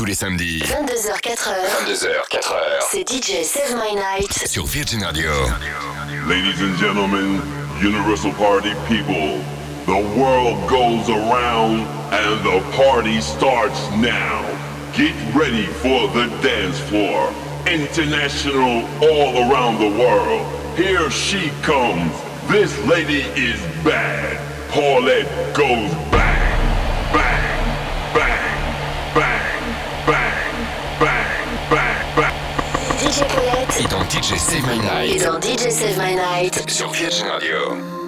tous les samedis. 22h, 4h. 22h, 4h. C'est DJ Save My Night. Sur Virgin Radio. Ladies and gentlemen, Universal Party people, the world goes around and the party starts now. Get ready for the dance floor. International all around the world. Here she comes. This lady is bad. Paulette goes bang, bang, bang, bang, bang, Et dans DJ Save My Night. et dans DJ Save My Night. Sur Virgin Radio.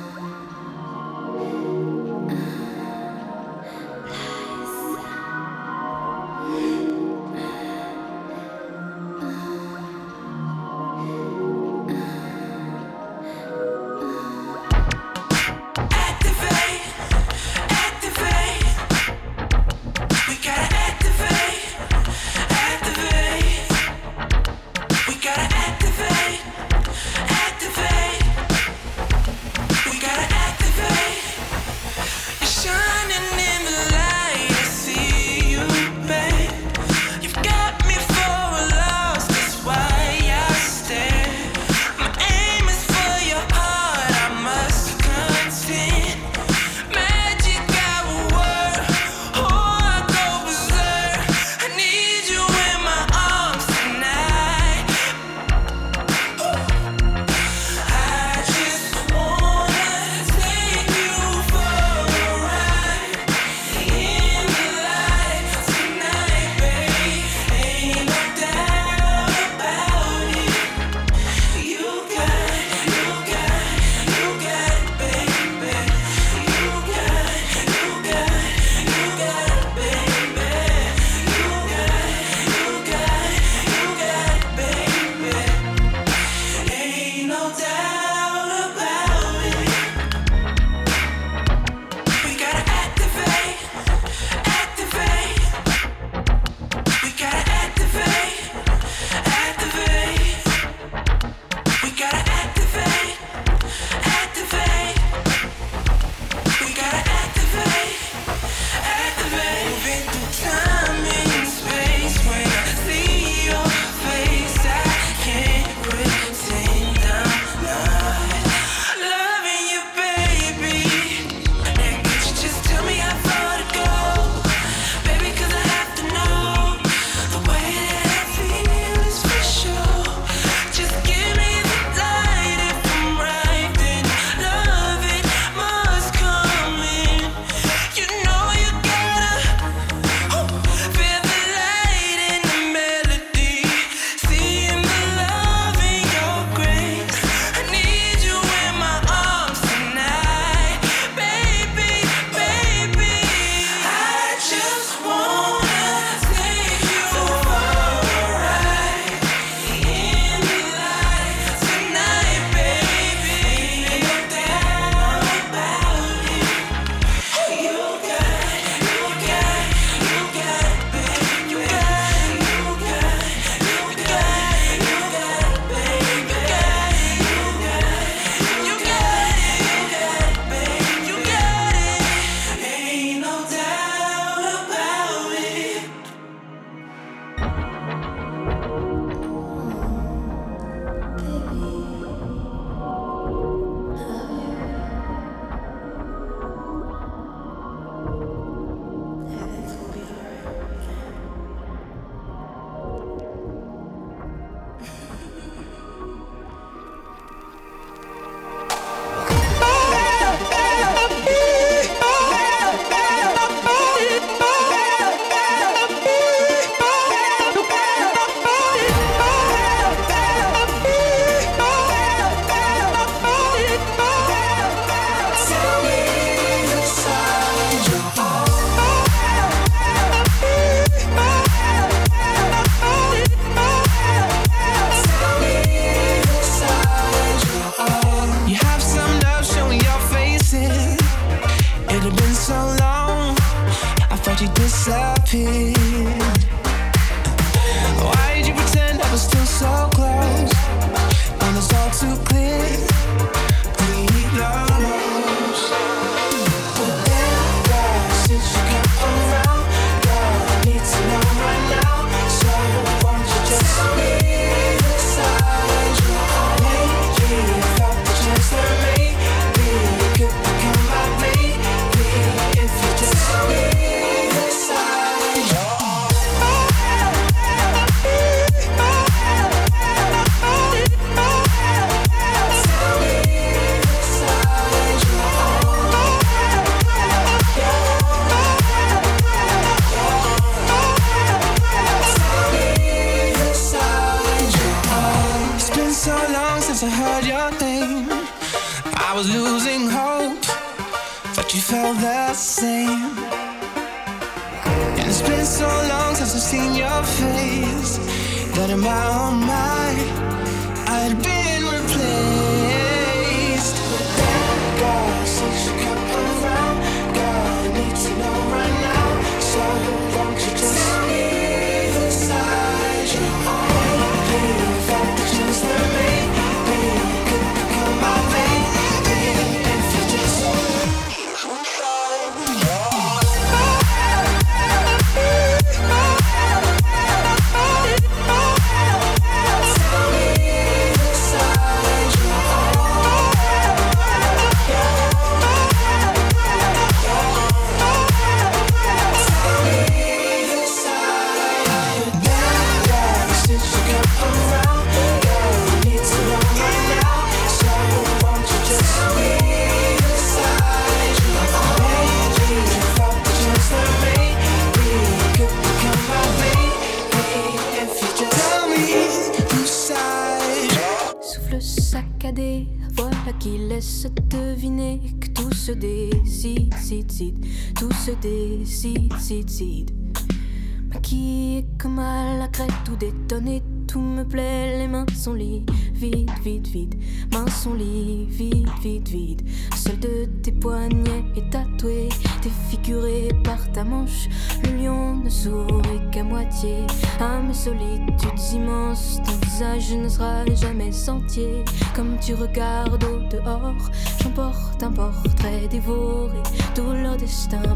tu regardes au dehors, j'emporte un portrait dévoré, tout leur destin.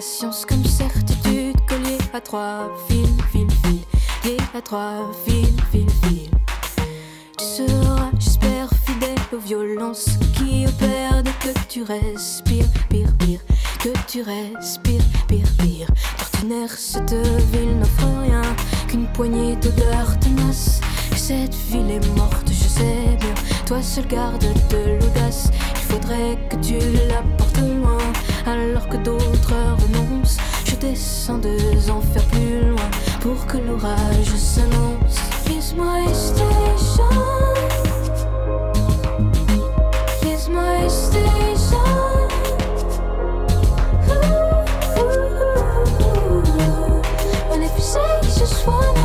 patience comme certitude, collier à trois fils, fil, fil, lié à trois fils, fil, fil. Tu seras, j'espère, fidèle aux violences qui opèrent que tu respires, pire, pire, que tu respires, pire, pire. D'ordinaire, cette ville n'offre rien qu'une poignée d'odeurs tenaces. Cette ville est morte, je sais bien. Toi seul garde de l'audace. Il faudrait que tu l'apportes loin alors que d'autres renoncent. Je descends deux enfers plus loin pour que l'orage s'annonce. Is my station? Is my station? Ooh, ooh, ooh, and if you say just wanna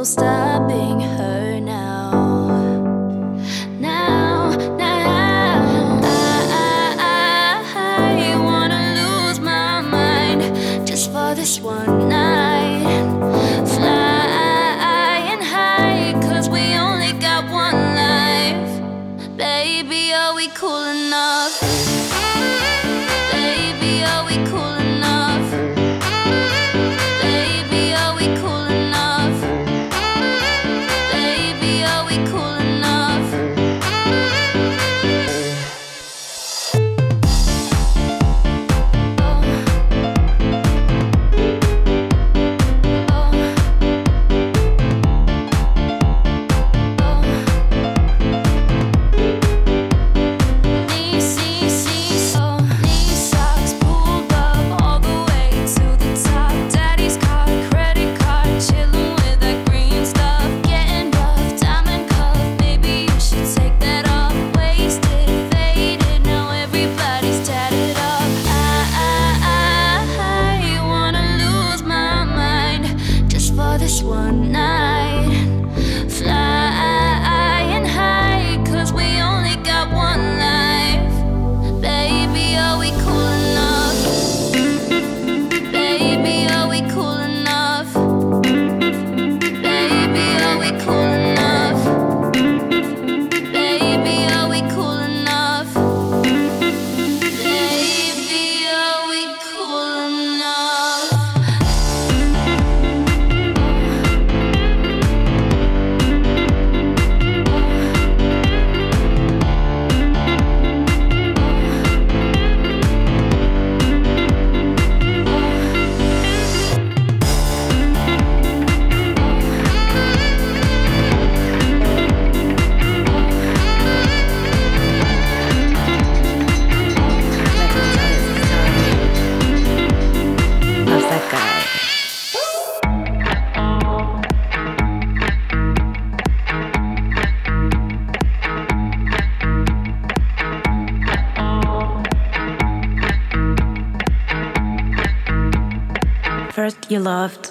no stopping loved,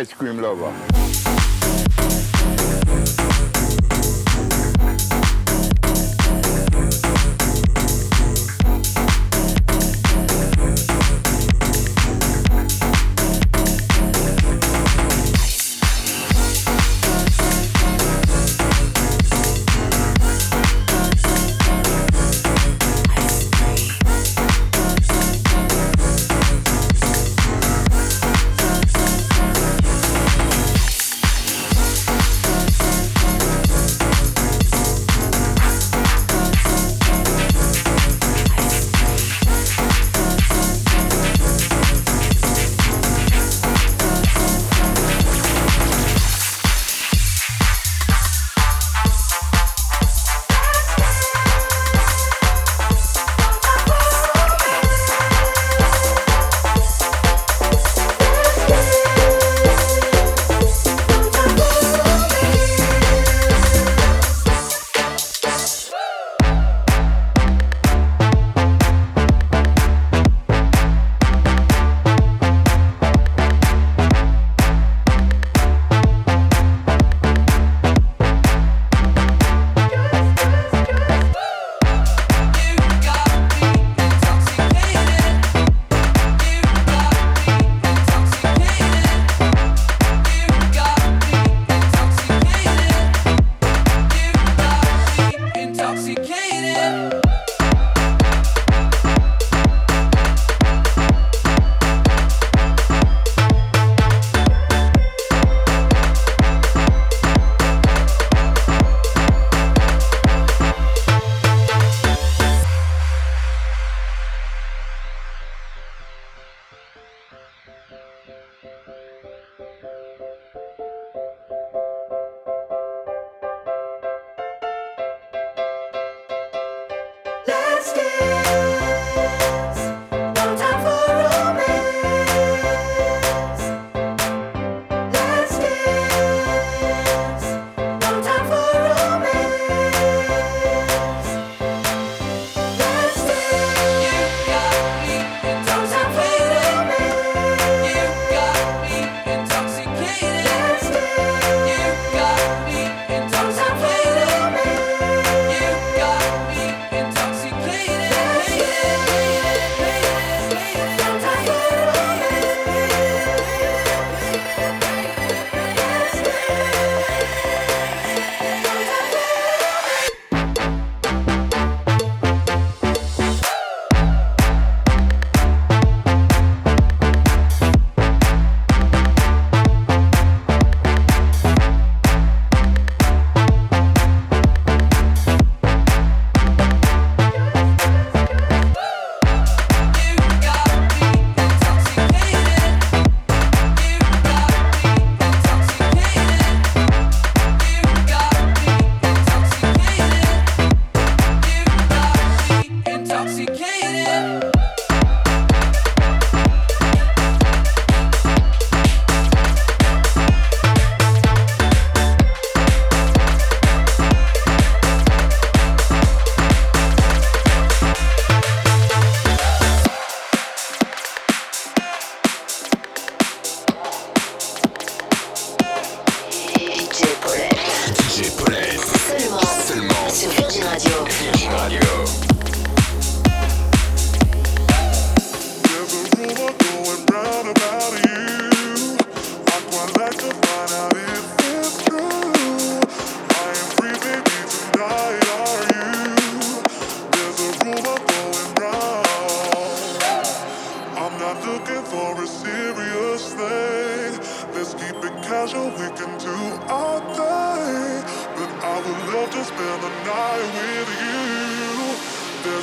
ice cream lover.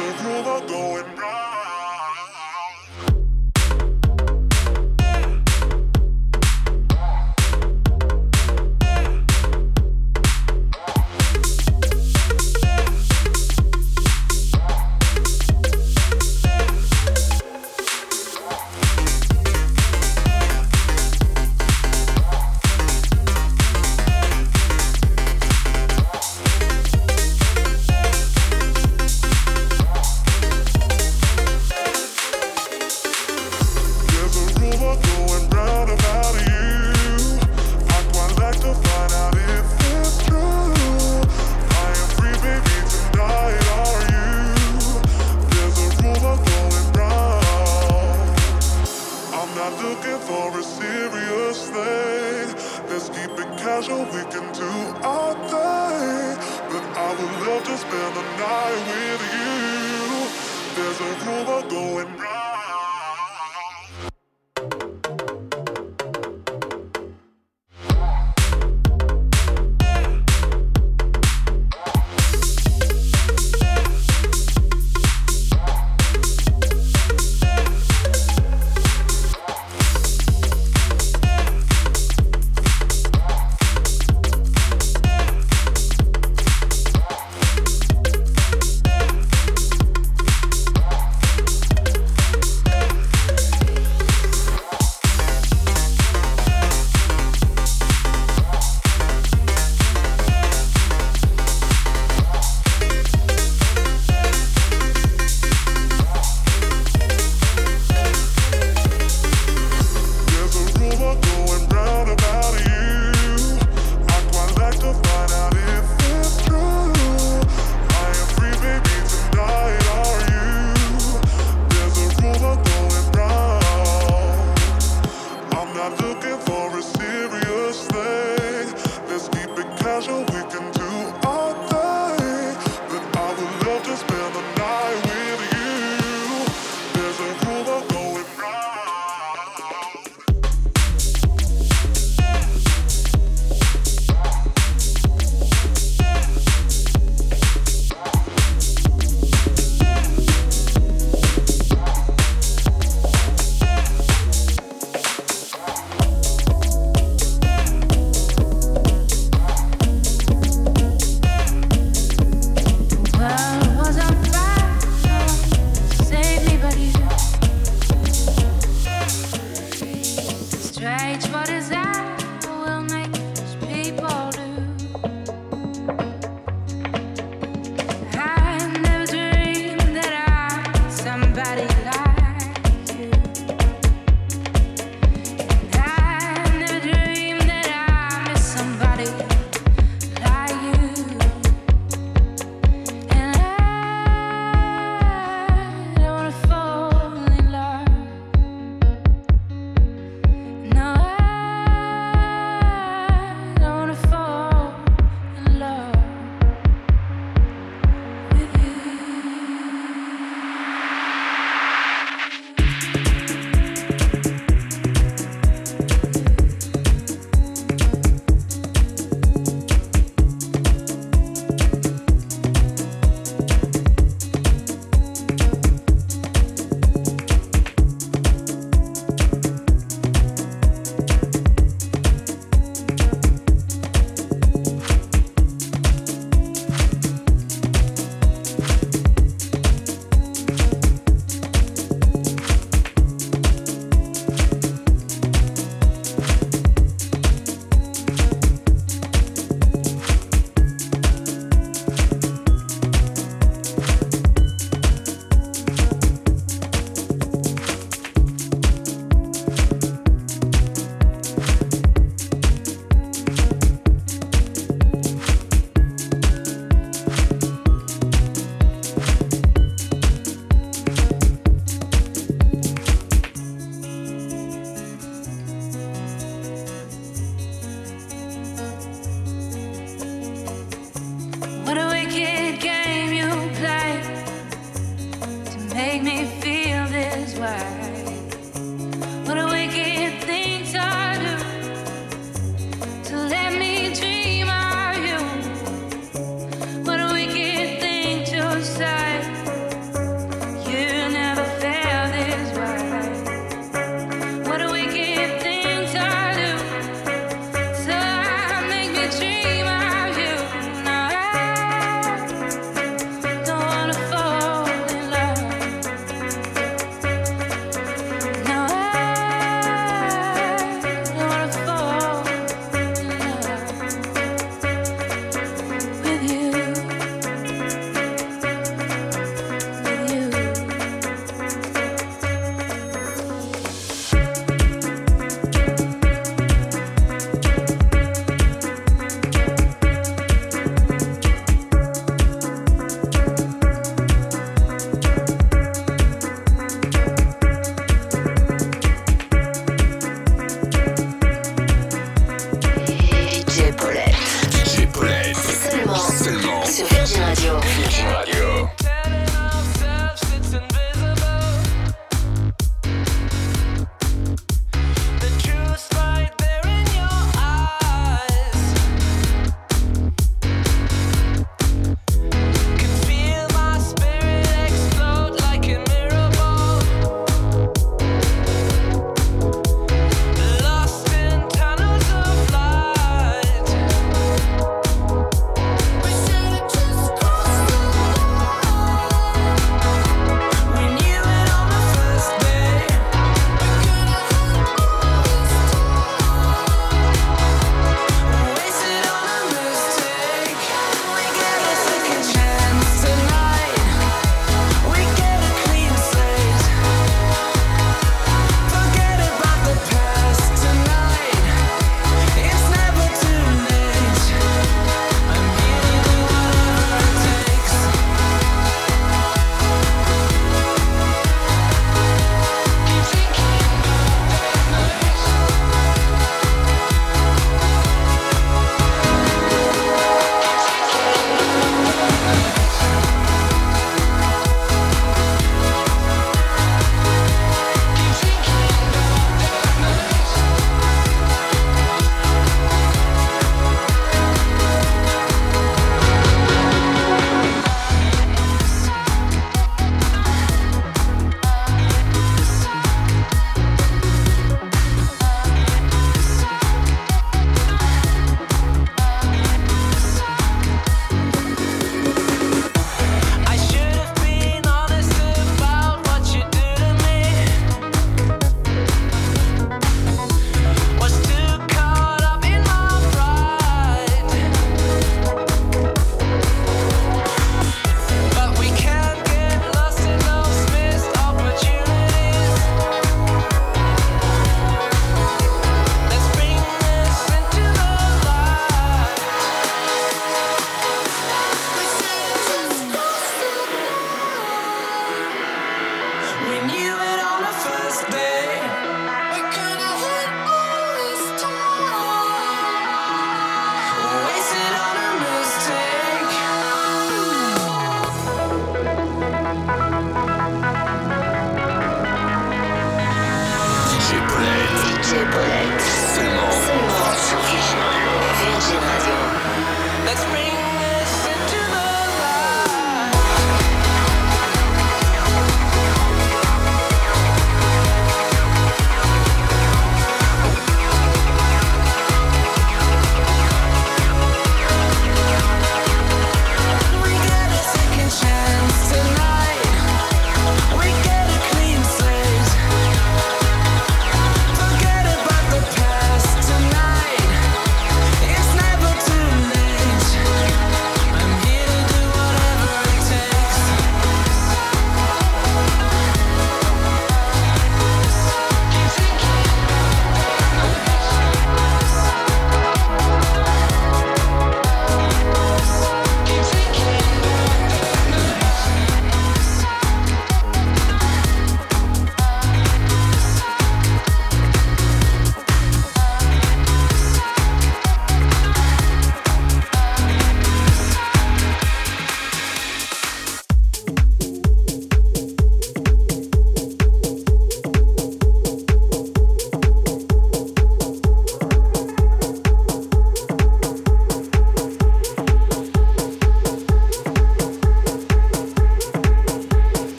There's a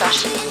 Let me get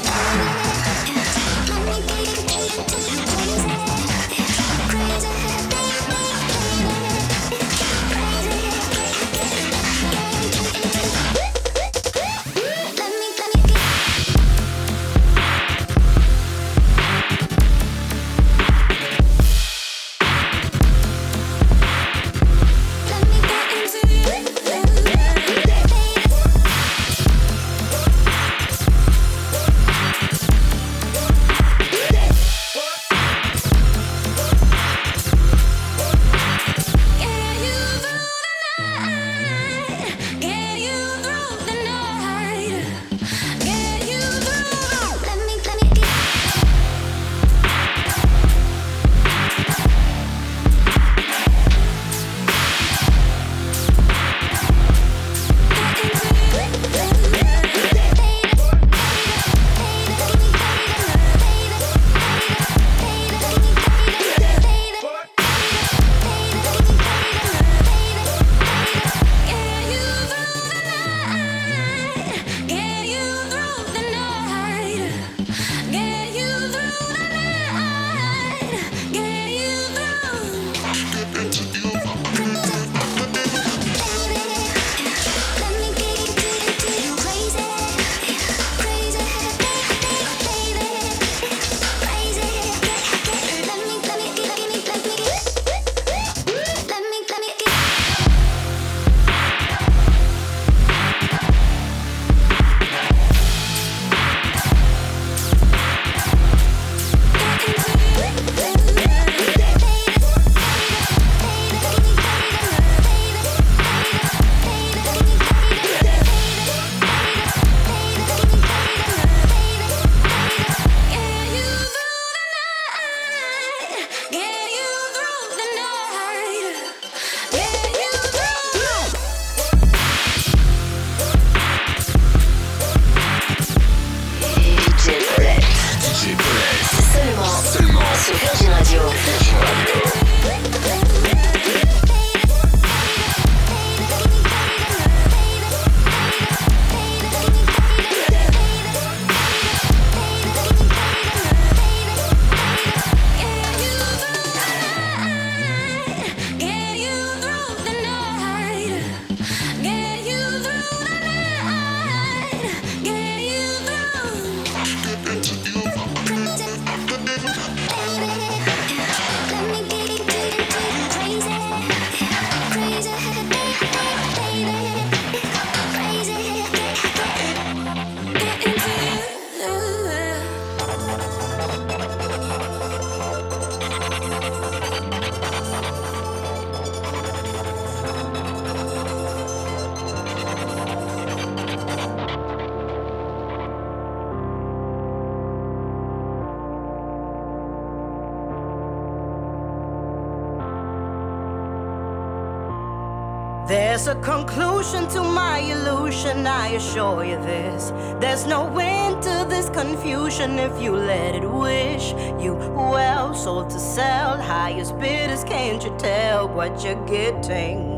assure you this. There's no end to this confusion if you let it wish you well. Sold to sell, highest bidders, can't you tell what you're getting?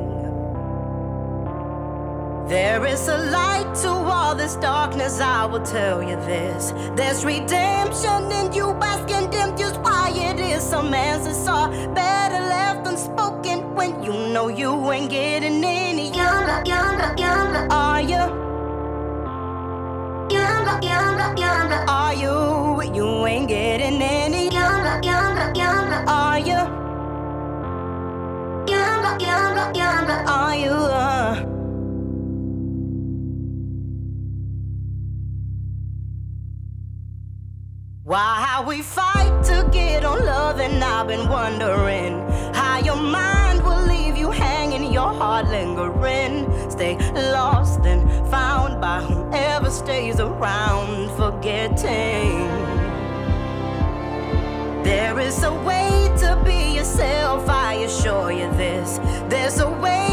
There is a light to all this darkness, I will tell you this. There's redemption in you basking dim, just why it is some answers are better left unspoken when you know you ain't getting any younger, younger, younger. Are you? Are you? You ain't getting any younger, younger, younger. Are you? Younger, younger, younger. Are you? Uh, Why we fight to get on love, and I've been wondering how your mind your heart lingering. Stay lost and found by whoever stays around, forgetting. There is a way to be yourself, I assure you this. There's a way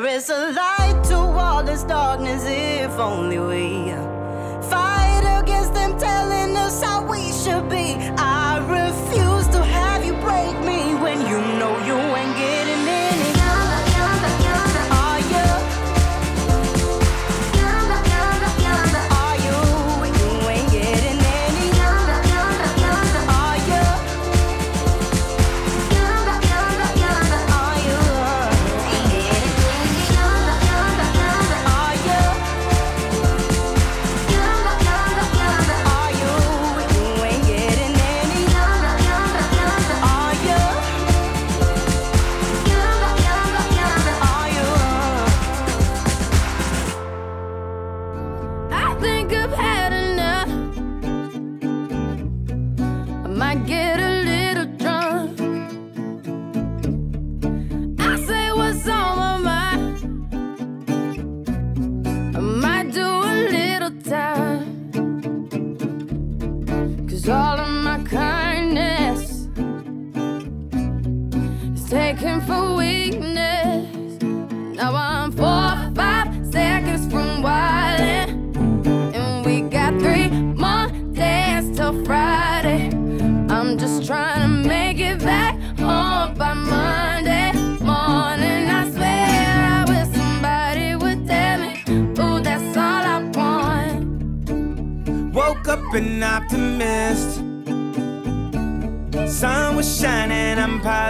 There is a light to all this darkness if only we fight against them telling us how we should be. I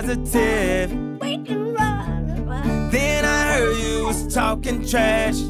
positive. Then I heard you was talking trash.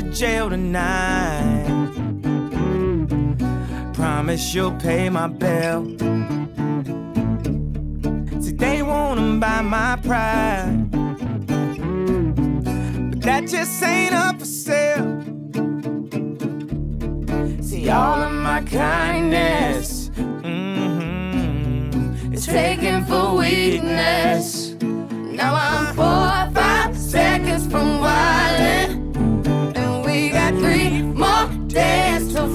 To jail tonight. Promise you'll pay my bill. They wanna buy my pride. But that just ain't up for sale. See, all of my kindness mm-hmm, is taken for weakness. Now I'm four or five seconds from wildin'.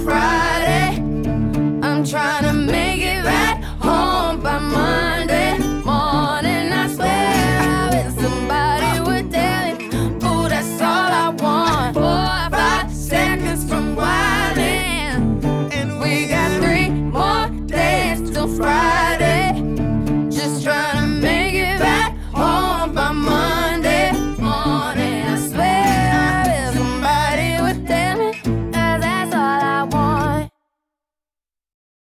cry.